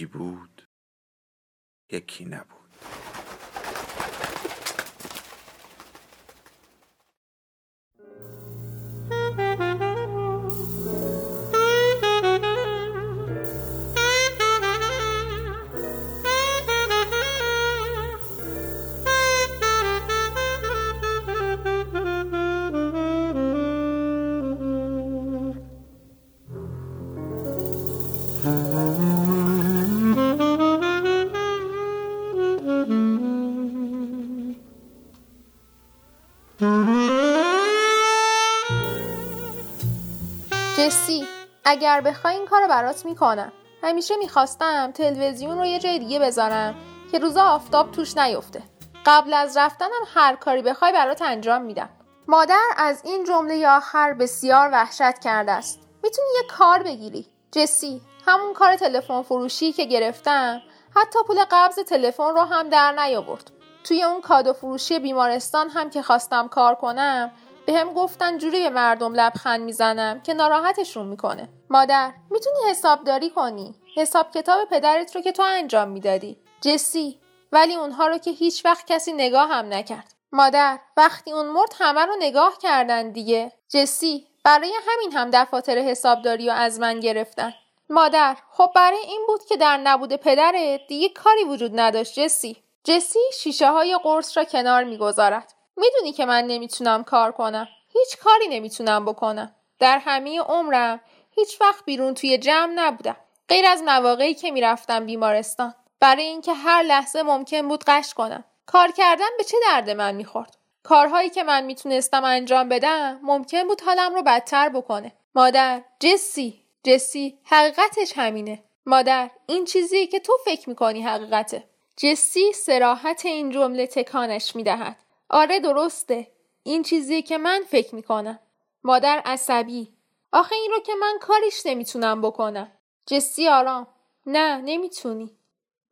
یکی بود یکی نبود. جسی اگر بخوای این کار برات می‌کنم. همیشه می‌خواستم تلویزیون رو یه جای دیگه بذارم که روزا آفتاب توش نیفته. قبل از رفتنم هر کاری بخوای برات انجام میدم. مادر از این جمله آخر بسیار وحشت کرده است. می‌تونی یه کار بگیری. جسی همون کار تلفن فروشی که گرفتم. حتی پول قبض تلفن رو هم در نیاورد. توی اون کادو فروشی بیمارستان هم که خواستم کار کنم به هم گفتن جوری مردم لبخند می‌زنم که ناراحتشون می‌کنه. مادر می‌تونی حسابداری کنی؟ حساب کتاب پدرت رو که تو انجام می‌دادی. جسی ولی اونها رو که هیچ وقت کسی نگاه هم نکرد. مادر وقتی اون مرد همه رو نگاه کردن دیگه. جسی برای همین هم دفاتر حسابداری رو از من گرفتن. مادر خب برای این بود که در نبود پدرت دیگه کاری وجود نداشت جسی. جسی شیشه های قرص را کنار می‌گذارد. می‌دونی که من نمی‌تونم کار کنم. هیچ کاری نمی‌تونم بکنم. در همه عمرم هیچ وقت بیرون توی جمع نبودم. غیر از مواقعی که می‌رفتم بیمارستان. برای اینکه هر لحظه ممکن بود قش کنم. کار کردن به چه درد من می‌خورد؟ کارهایی که من می‌تونستم انجام بدم ممکن بود حالم رو بدتر بکنه. مادر جسی. جسی حقیقتش همینه. مادر این چیزی که تو فکر می‌کنی حقیقته. جسی سراحت این جمله تکانش می‌دهد. آره درسته. این چیزی که من فکر می‌کنم. مادر عصبی. آخه این رو که من کاریش نمی‌تونم بکنم. جسی آرام. نه نمی‌تونی.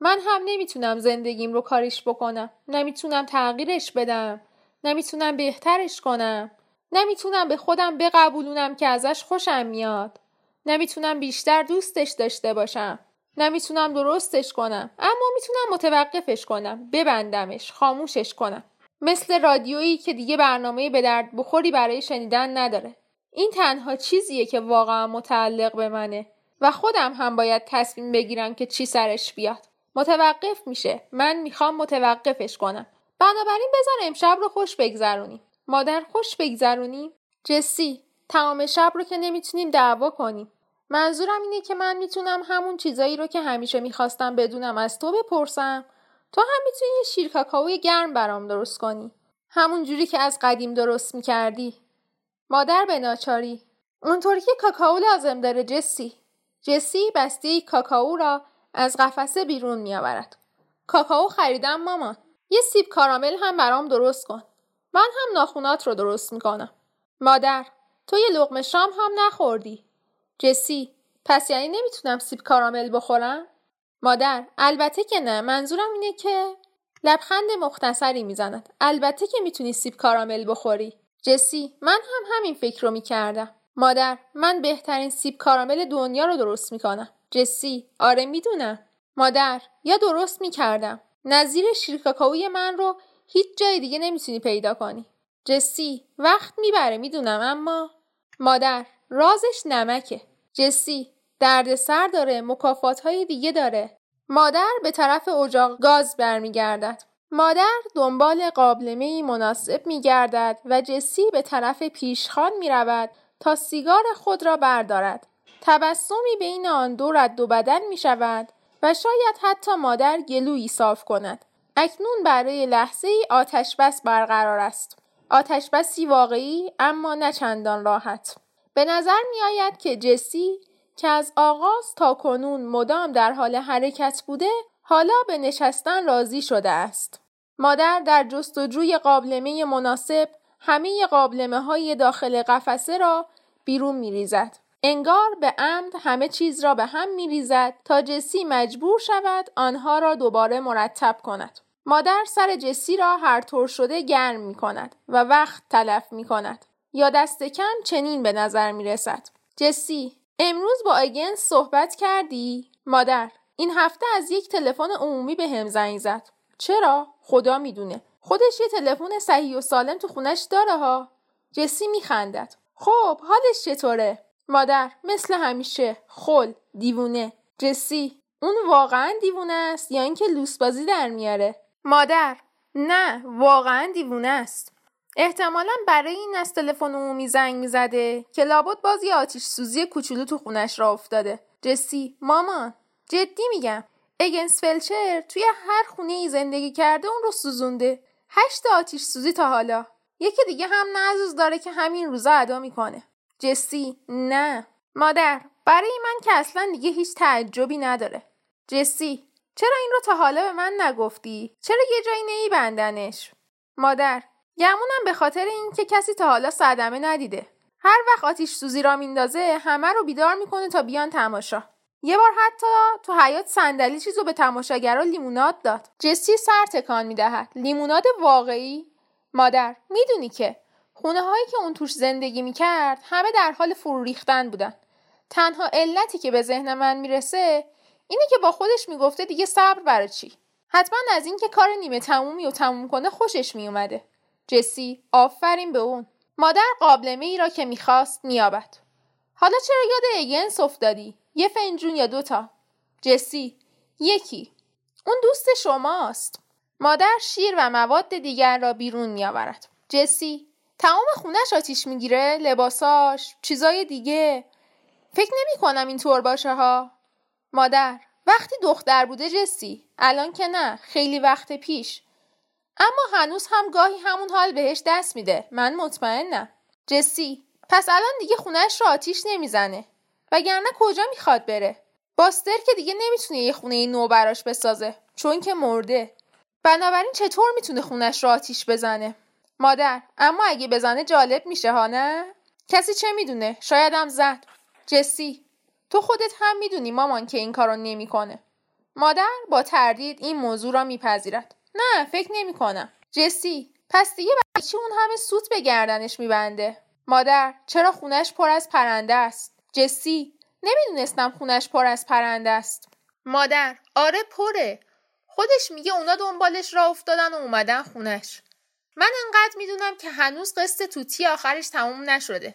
من هم نمی‌تونم زندگیم رو کاریش بکنم. نمی‌تونم تغییرش بدم. نمی‌تونم بهترش کنم. نمی‌تونم به خودم بقبولونم که ازش خوشم میاد. نمی‌تونم بیشتر دوستش داشته باشم. نمی‌تونم درستش کنم. اما می‌تونم متوقفش کنم. ببندمش خاموشش کنم. مثل رادیویی که دیگه برنامه به درد بخوری برای شنیدن نداره. این تنها چیزیه که واقعا متعلق به منه و خودم هم باید تصمیم بگیرم که چی سرش بیاد. متوقف میشه. من می‌خوام متوقفش کنم. بنابراین بذار امشب رو خوش بگذرونیم مادر خوش بگذرونیم جسی تمام شب رو که نمی‌تونیم دعوا کنیم. منظورم اینه که من می‌تونم همون چیزایی رو که همیشه می‌خواستم بدونم از تو بپرسم. تو هم می‌تونی یه شیر کاکائوی گرم برام درست کنی. همون جوری که از قدیم درست می‌کردی. مادر به ناچاری. اونطوری که کاکائو لازم داره جسی. جسی بسته کاکائو را از قفسه بیرون میآورد. کاکائو خریدم مامان. یه سیب کارامل هم برام درست کن. من هم ناخونات رو درست می‌کنم. مادر تو یه لغمه شام هم نخوردی. جسی پس یعنی نمی‌تونم سیب کارامل بخورم؟ مادر البته که نه. منظورم اینه که لبخند مختصری می‌زند. البته که می‌تونی سیب کارامل بخوری. جسی من هم همین فکر رو می‌کردم. مادر من بهترین سیب کارامل دنیا رو درست می‌کنم. جسی آره می‌دونم. مادر یا درست می‌کردم. نظیر شیر من رو هیچ جای دیگه نمی‌تونی پیدا کنی. جسی وقت می‌بره می‌دونم اما مادر رازش نمکه. جسی درد سر داره مکافات های دیگه داره مادر به طرف اجاق گاز برمیگردد مادر دنبال قابلمه مناسب میگردد و جسی به طرف پیشخان می رود تا سیگار خود را بردارد. تبسمی بین آن دو رد و بدن می شود و شاید حتی مادر گلویی صاف کند. اکنون برای لحظه ای آتش بس برقرار است. آتش بسی واقعی اما نه چندان راحت. به نظر می آید که جسی که از آغاز تا کنون مدام در حال حرکت بوده حالا به نشستن راضی شده است. مادر در جستجوی قابلمه مناسب همه قابلمه های داخل قفسه را بیرون می ریزد. انگار به عمد همه چیز را به هم می ریزد تا جسی مجبور شود آنها را دوباره مرتب کند. مادر سر جسی را هر طور شده گرم می کند و وقت تلف می کند. یا دست کم چنین به نظر می رسد. جسی امروز با اگنس صحبت کردی؟ مادر این هفته از یک تلفن عمومی به هم زنگ زد. چرا؟ خدا می‌دونه. خودش یه تلفن صحیح و سالم تو خونش داره ها. جسی میخندد. خب حالش چطوره؟ مادر مثل همیشه خل دیوونه جسی اون واقعا دیوونه است یا اینکه لوس بازی در میاره مادر نه واقعا دیوونه است احتمالا برای این از تلفن عمومی زنگ می‌زده که لابد بازی آتیش سوزی کوچولو تو خونش را افتاده. جسی مامان جدی میگم اگنس فلچر توی هر خونه ای زندگی کرده اون رو سوزونده. هشت آتیش سوزی تا حالا. یکی دیگه هم نزوز داره که همین روزا ادا می‌کنه. جسی نه. مادر برای من که اصلا دیگه هیچ تعجبی نداره. جسی چرا این رو تا حالا به من نگفتی؟ چرا یه جایی نیبندنش مادر گمونم به خاطر اینکه کسی تا حالا صدمه ندیده. هر وقت آتیش سوزی را میندازه همه رو بیدار می‌کنه تا بیان تماشا. یه بار حتی تو حیات صندلی چیزو به تماشاگرا لیموناد داد. جسی سر تکان می‌دهد. لیموناد واقعی؟ مادر می‌دونی که خونه هایی که اون توش زندگی می‌کرد همه در حال فرو ریختن بودن. تنها علتی که به ذهن من می‌رسه اینه که با خودش می‌گفته دیگه صبر برای چی؟ حتما از اینکه کار نیمه تمومی و تموم کنه خوشش میومده جسی آفرین به اون. مادر قابلمه ای را که می‌خواست میابد حالا چرا یاد اگنس افتادی؟ یه فنجون یا دوتا جسی یکی. اون دوست شماست. مادر شیر و مواد دیگر را بیرون میآورد. جسی تمام خونش آتیش می‌گیره لباساش چیزای دیگه. فکر نمی کنم اینطور باشه ها. مادر وقتی دختر بوده جسی. الان که نه خیلی وقت پیش. اما هنوز هم گاهی همون حال بهش دست میده. من مطمئنم. جسی پس الان دیگه خونش رو آتیش نمی‌زنه. وگرنه کجا می‌خواد بره؟ باستر که دیگه نمی‌تونه یه خونه نو براش بسازه چون که مرده. بنابراین چطور می‌تونه خونش رو آتیش بزنه؟ مادر اما اگه بزنه جالب میشه ها نه؟ کسی چه می‌دونه؟ شایدم زد. جسی تو خودت هم می‌دونی مامان که این کارو نمی‌کنه. مادر با تردید این موضوع را میپذیرد. نه فکر نمی‌کنم. جسی پس دیگه برای اون همه سوت به گردنش میبنده؟ مادر چرا خونش پر از پرنده است؟ جسی نمی‌دونستم خونش پر از پرنده است. مادر آره پره. خودش میگه اونا دنبالش را افتادن و اومدن خونش. من انقدر می‌دونم که هنوز قصد توتی آخرش تموم نشده.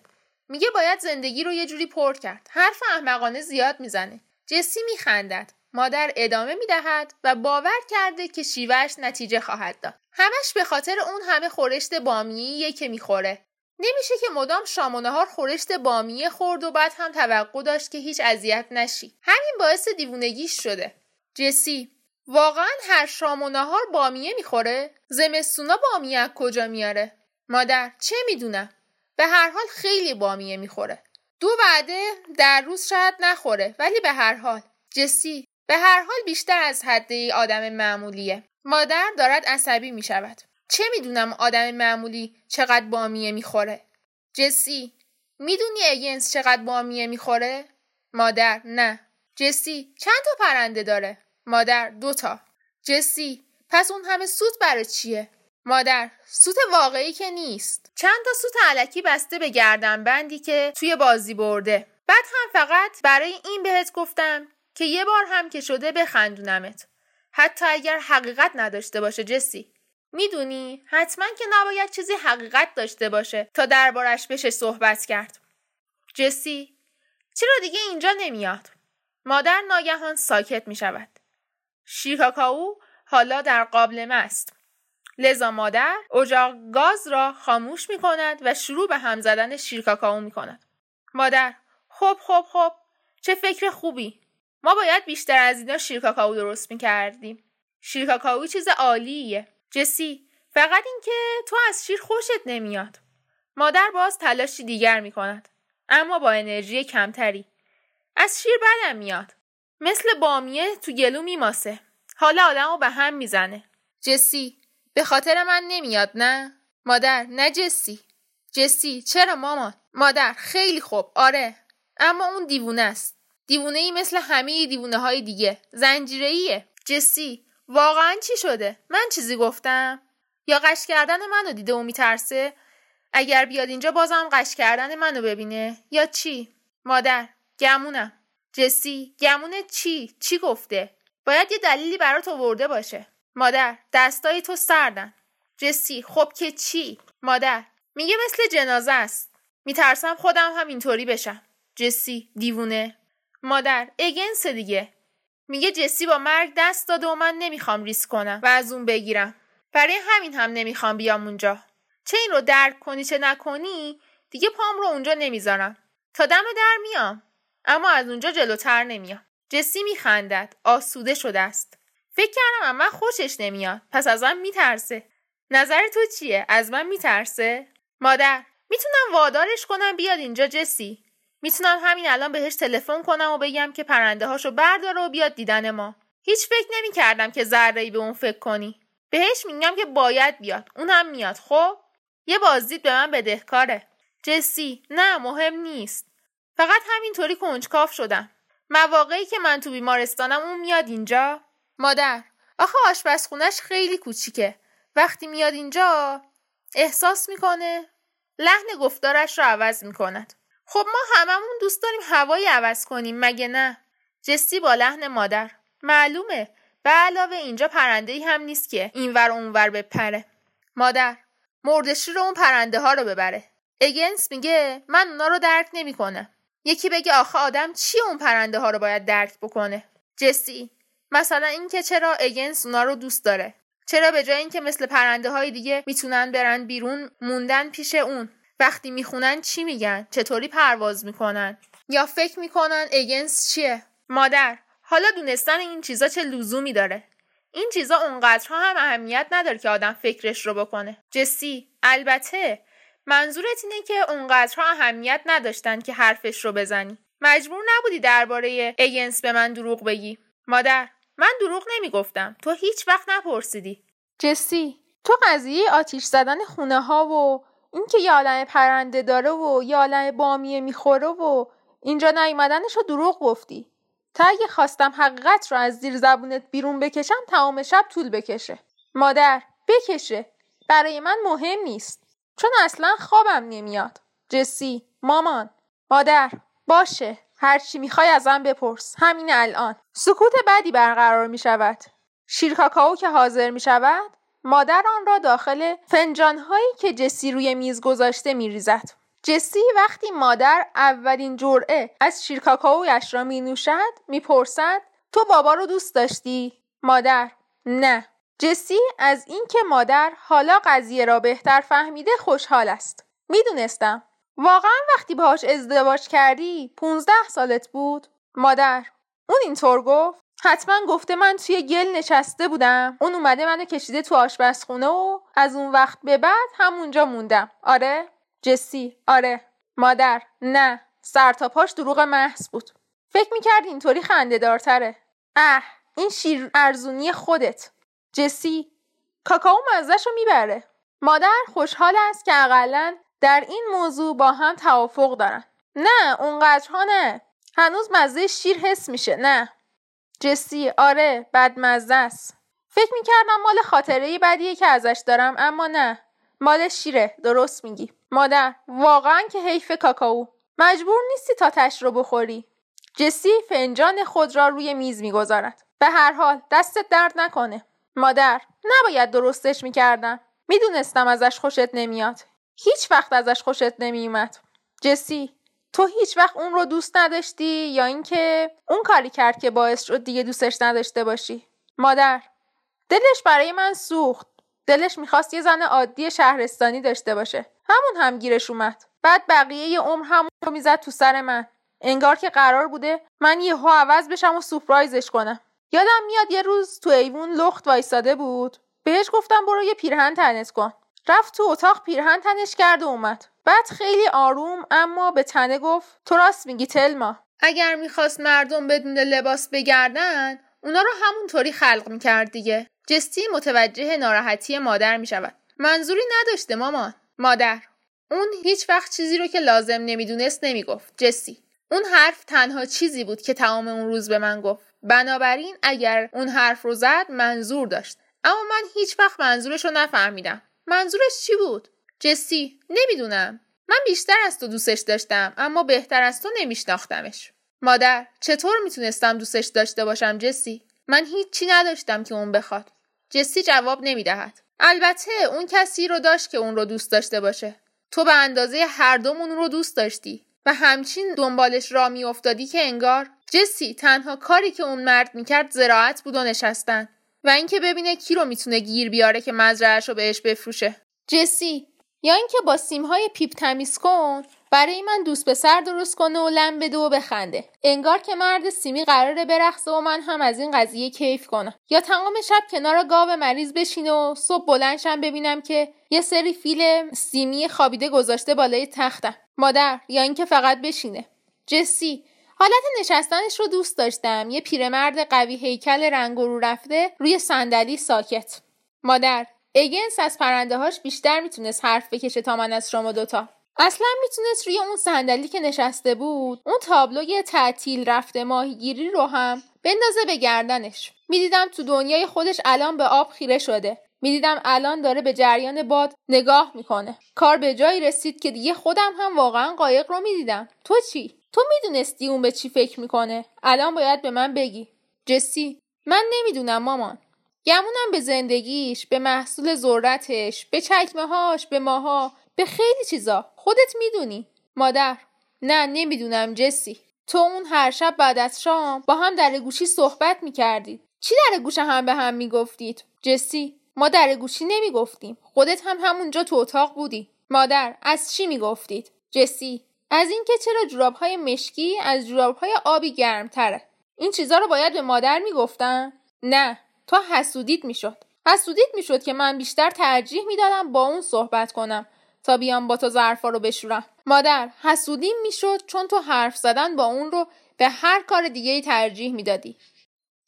میگه باید زندگی رو یه جوری پر کرد. حرف احمقانه زیاد می‌زنه. جسی میخندد. مادر ادامه می‌دهد و باور کرده که شیوهش نتیجه خواهد داد. همش به خاطر اون همه خورشت بامیه که می‌خوره. نمیشه که مدام شام و نهار خورشت بامیه خورد و بعد هم توقع داشت که هیچ اذیت نشی. همین باعث دیوونگیش شده. جسی واقعا هر شام و نهار بامیه می‌خوره؟ زمستونا بامیه کجا میاره؟ مادر چه می‌دونم به هر حال خیلی بامیه می‌خوره. دو وعده در روز شاید نخوره ولی به هر حال. جسی به هر حال بیشتر از حده آدم معمولیه. مادر دارد عصبی می شود چه می‌دونم آدم معمولی چقدر بامیه می‌خوره؟ جسی می‌دونی اگنس چقدر بامیه می‌خوره؟ مادر نه. جسی چند تا پرنده داره؟ مادر دوتا جسی پس اون همه سوت برای چیه؟ مادر سوت واقعی که نیست. چند تا سوت علکی بسته به گردن بندی که توی بازی برده. بعد هم فقط برای این بهت گفتم که یه بار هم که شده بخندونمت. حتی اگر حقیقت نداشته باشه جسی. می‌دونی؟ حتما که نباید چیزی حقیقت داشته باشه تا دربارش بشه صحبت کرد. جسی چرا دیگه اینجا نمیاد؟ مادر ناگهان ساکت می شود شیکاکاو حالا در قابلمه است لذا مادر اجاق گاز را خاموش می کند و شروع به هم زدن شیرکاکائو می کند. مادر خب خب خب. چه فکر خوبی. ما باید بیشتر از اینا شیرکاکائو درست می کردیم. شیرکاکائو چیز عالیه. جسی فقط اینکه تو از شیر خوشت نمیاد. مادر باز تلاشی دیگر می کند. اما با انرژی کمتری. از شیر بدم میاد. مثل بامیه تو گلو میماسه. حالا آدمو به هم می‌زنه. جسی به خاطر من نمیاد نه؟ مادر نه جسی. جسی چرا مامان؟ مادر خیلی خوب آره. اما اون دیوونه است. دیوونه ای مثل همه دیوونه های دیگه. زنجیره ایه. جسی واقعا چی شده؟ من چیزی گفتم؟ یا قش کردن منو دیده و میترسه؟ اگر بیاد اینجا بازم قش کردن منو ببینه یا چی؟ مادر گمونم جسی گمونه چی؟ چی گفته؟ باید یه دلیلی برات آورده باشه مادر دستای تو سردن جسی خب که چی؟ مادر میگه مثل جنازه است میترسم خودم هم اینطوری بشم جسی دیوونه مادر اگنس دیگه. میگه جسی با مرگ دست داده و من نمی‌خوام ریسک کنم و از اون بگیرم. برای همین هم نمی‌خوام بیام اونجا. چه این رو درک کنی چه نکنی دیگه پام رو اونجا نمی‌ذارم. تا دم در میام اما از اونجا جلوتر نمیام. جسی میخندد آسوده شده است. فکر کردم من خوشش نمیاد. پس ازم میترسه. نظر تو چیه؟ از من میترسه؟ مادر می‌تونم وادارش کنم بیاد اینجا جسی؟ می‌تونم همین الان بهش تلفن کنم و بگم که پرنده هاشو برداره و بیاد دیدن ما. هیچ فکر نمی‌کردم که ذره به اون فکر کنی. بهش میگم که باید بیاد. اون هم میاد خب؟ یه بازدید به من بدهکاره. جسی نه مهم نیست. فقط همینطوری کنجکاف شدم. مواقعی که من تو بیمارستانم اون میاد اینجا. مادر آخه آشپزخونش خیلی کوچیکه. وقتی میاد اینجا احساس می‌کنه لحن گفتارش رو عوض می‌کند. خب ما هممون دوست داریم هوایی عوض کنیم مگه نه؟ جسی با لحن مادر. معلومه. به علاوه اینجا پرنده ای هم نیست که اینور اونور بپره. مادر مردشی رو اون پرنده ها رو ببره. اگنس میگه من اونا رو درک نمی‌کنه یکی بگه آخه آدم چی اون پرنده ها رو باید درک بکنه؟ جسی مثلا اینکه چرا اگنس اونا رو دوست داره؟ چرا به جای اینکه مثل پرنده های دیگه می‌تونن برن بیرون موندن پیش اون؟ وقتی می‌خونن چی میگن؟ چطوری پرواز می‌کنن؟ یا فکر می‌کنن اگنس چیه؟ مادر حالا دونستن این چیزا چه لزومی داره؟ این چیزا اونقدرها هم اهمیت نداره که آدم فکرش رو بکنه. جسی البته منظورت اینه که اونقدرها اهمیت نداشتن که حرفش رو بزنی. مجبور نبودی درباره اگنس به من دروغ بگی. مادر من دروغ نمی‌گفتم. تو هیچ وقت نپرسیدی. جسی تو قضیه آتیش زدن خونه ها و اینکه یه عالم پرنده داره و یه عالم بامیه می‌خوره و اینجا نیومدنش رو دروغ گفتی. تا اگه خواستم حقیقت رو از زیر زبونت بیرون بکشم تمام شب طول بکشه. مادر بکشه. برای من مهم نیست. چون اصلا خوابم نمیاد. جسی مامان. مادر باشه. هرچی می‌خوای ازم بپرس. همین الان. سکوت بدی برقرار می شود شیر کاکائو که حاضر می شود مادر آن را داخل فنجان هایی که جسی روی میز گذاشته می ریزد. جسی وقتی مادر اولین جرعه از شیر کاکائویش را می نوشد می پرسد تو بابا رو دوست داشتی؟ مادر نه. جسی از اینکه مادر حالا قضیه را بهتر فهمیده خوشحال است. می‌دونستم. واقعا وقتی باهاش ازدواج کردی پونزده سالت بود؟ مادر اون اینطور گفت. حتما گفته من توی گل نشسته بودم. اون اومده منو کشیده تو آشپزخونه و از اون وقت به بعد همونجا موندم. آره؟ جسی؟ آره. مادر؟ نه. سر تا پاش دروغ محض بود. فکر می‌کرد اینطوری خنده دارتره اه این شیر ارزونی خودت. جسی کاکائو مزهش رو می‌بره. مادر خوشحال است که اقلا در این موضوع با هم توافق دارن. نه اونقدرها نه. هنوز مزه شیر حس میشه. نه. جسی آره بدمزه است. فکر می‌کردم مال خاطره بدیه که ازش دارم اما نه. مال شیره درست میگی. مادر واقعا که حیف کاکائو. مجبور نیستی تا تش رو بخوری. جسی فنجان خود را روی میز می‌گذارد. به هر حال دستت درد نکنه. مادر نباید درستش می‌کردم. می‌دونستم ازش خوشت نمیاد. هیچ وقت ازش خوشت نمیومد جسی تو هیچ وقت اون رو دوست نداشتی؟ یا اینکه اون کاری کرد که باعث شد دیگه دوستش نداشته باشی؟ مادر دلش برای من سوخت. دلش می‌خواست یه زن عادی شهرستانی داشته باشه. همون هم گیرش اومد. بعد بقیه عمر همون رو می‌زد تو سر من. انگار که قرار بوده من یهو عوض بشم و سورپرایزش کنم. یادم میاد یه روز تو ایوون لخت وایساده بود. بهش گفتم برو یه پیرهن تنت کن. رفت تو اتاق پیرهن تنش کرد و اومد. بعد خیلی آروم اما به تنه گفت تو راست میگی تلما. اگر می‌خواست مردم بدون لباس بگردن اونا رو همونطوری خلق می‌کرد دیگه. جستی متوجه ناراحتی مادر می‌شود. منظوری نداشته مامان. مادر. اون هیچ وقت چیزی رو که لازم نمی‌دونست نمی‌گفت. جسی اون حرف تنها چیزی بود که تمام اون روز به من گفت. بنابراین اگر اون حرف رو زد منظور داشت. اما من هیچ وقت منظورش رو نفهمیدم. منظورش چی بود؟ جسی نمی‌دونم. من بیشتر از تو دوستش داشتم اما بهتر از تو نمیشناختمش. مادر چطور می‌تونستم دوستش داشته باشم جسی؟ من هیچی نداشتم که اون بخواد. جسی جواب نمی‌دهد. البته اون کسی رو داشت که اون رو دوست داشته باشه. تو به اندازه هر دومون رو دوست داشتی و همچین دنبالش را میافتادی که انگار جسی تنها کاری که اون مرد می‌کرد زراعت بود و نشستن و اینکه ببینه کی رو می‌تونه گیر بیاره که مزرعهش رو بهش بفروشه. جسی یا اینکه با سیمهای پیپ تمیز کن برای من دوست پسر درست کنه و لم بده و بخنده. انگار که مرد سیمی قراره برخصه و من هم از این قضیه کیف کنم. یا تمام شب کنار گاو مریض بشینه و صبح بلندشم ببینم که یه سری فیل سیمی خوابیده گذاشته بالای تختم. مادر یا اینکه فقط بشینه. جسی حالت نشستنش رو دوست داشتم. یه پیرمرد قوی هیکل رنگ رو رفته روی صندلی ساکت. مادر اگنس از پرنده هاش بیشتر می‌تونست حرف بکشه تا من از شما دوتا. اصلا می‌تونست روی اون صندلی که نشسته بود اون تابلوی تعطیل رفته ماهیگیری رو هم بندازه به گردنش. می‌دیدم تو دنیای خودش الان به آب خیره شده. می‌دیدم الان داره به جریان باد نگاه می‌کنه. کار به جایی رسید که دیگه خودم هم واقعا قایق رو می‌دیدم. تو چی؟ تو می‌دونستی اون به چی فکر می‌کنه؟ الان باید به من بگی. جسی من نمی‌دونم مامان. گمونم به زندگیش به محصول ذرتش به چکمه هاش به ماها به خیلی چیزا. خودت می‌دونی. مادر. نه نمی‌دونم جسی. تو اون هر شب بعد از شام با هم در گوشی صحبت می‌کردید. چی در گوش هم به هم می‌گفتید؟ جسی ما در گوشی نمی‌گفتیم. خودت هم همونجا تو اتاق بودی. مادر از چی می‌گفتید؟ جسی از اینکه چرا جوراب های مشکی از جوراب های آبی گرمتره. این چیزا رو باید به مادر می‌گفتم نه. تا حسودیت می‌شد. حسودیت می‌شد که من بیشتر ترجیح می‌دادم با اون صحبت کنم تا بیام با تو ظرفا رو بشورم. مادر حسودیم می‌شد چون تو حرف زدن با اون رو به هر کار دیگه ای ترجیح می‌دادی.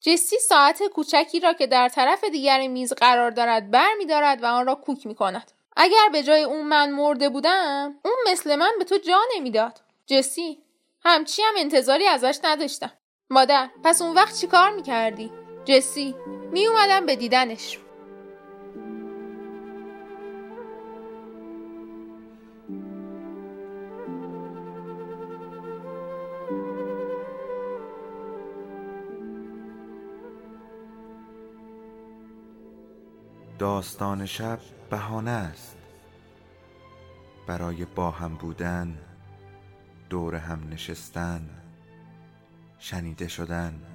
جسی ساعت کوچکی را که در طرف دیگر میز قرار دارد بر می دارد و آن را کوک می کند. اگر به جای اون من مرده بودم اون مثل من به تو جا نمی‌داد. جسی همچی هم انتظاری ازش نداشتم. مادر پس اون وقت چی کار می‌کردی؟ جسی می اومدم به دیدنش. داستان شب بهانه است. برای با هم بودن دور هم نشستن شنیده شدن.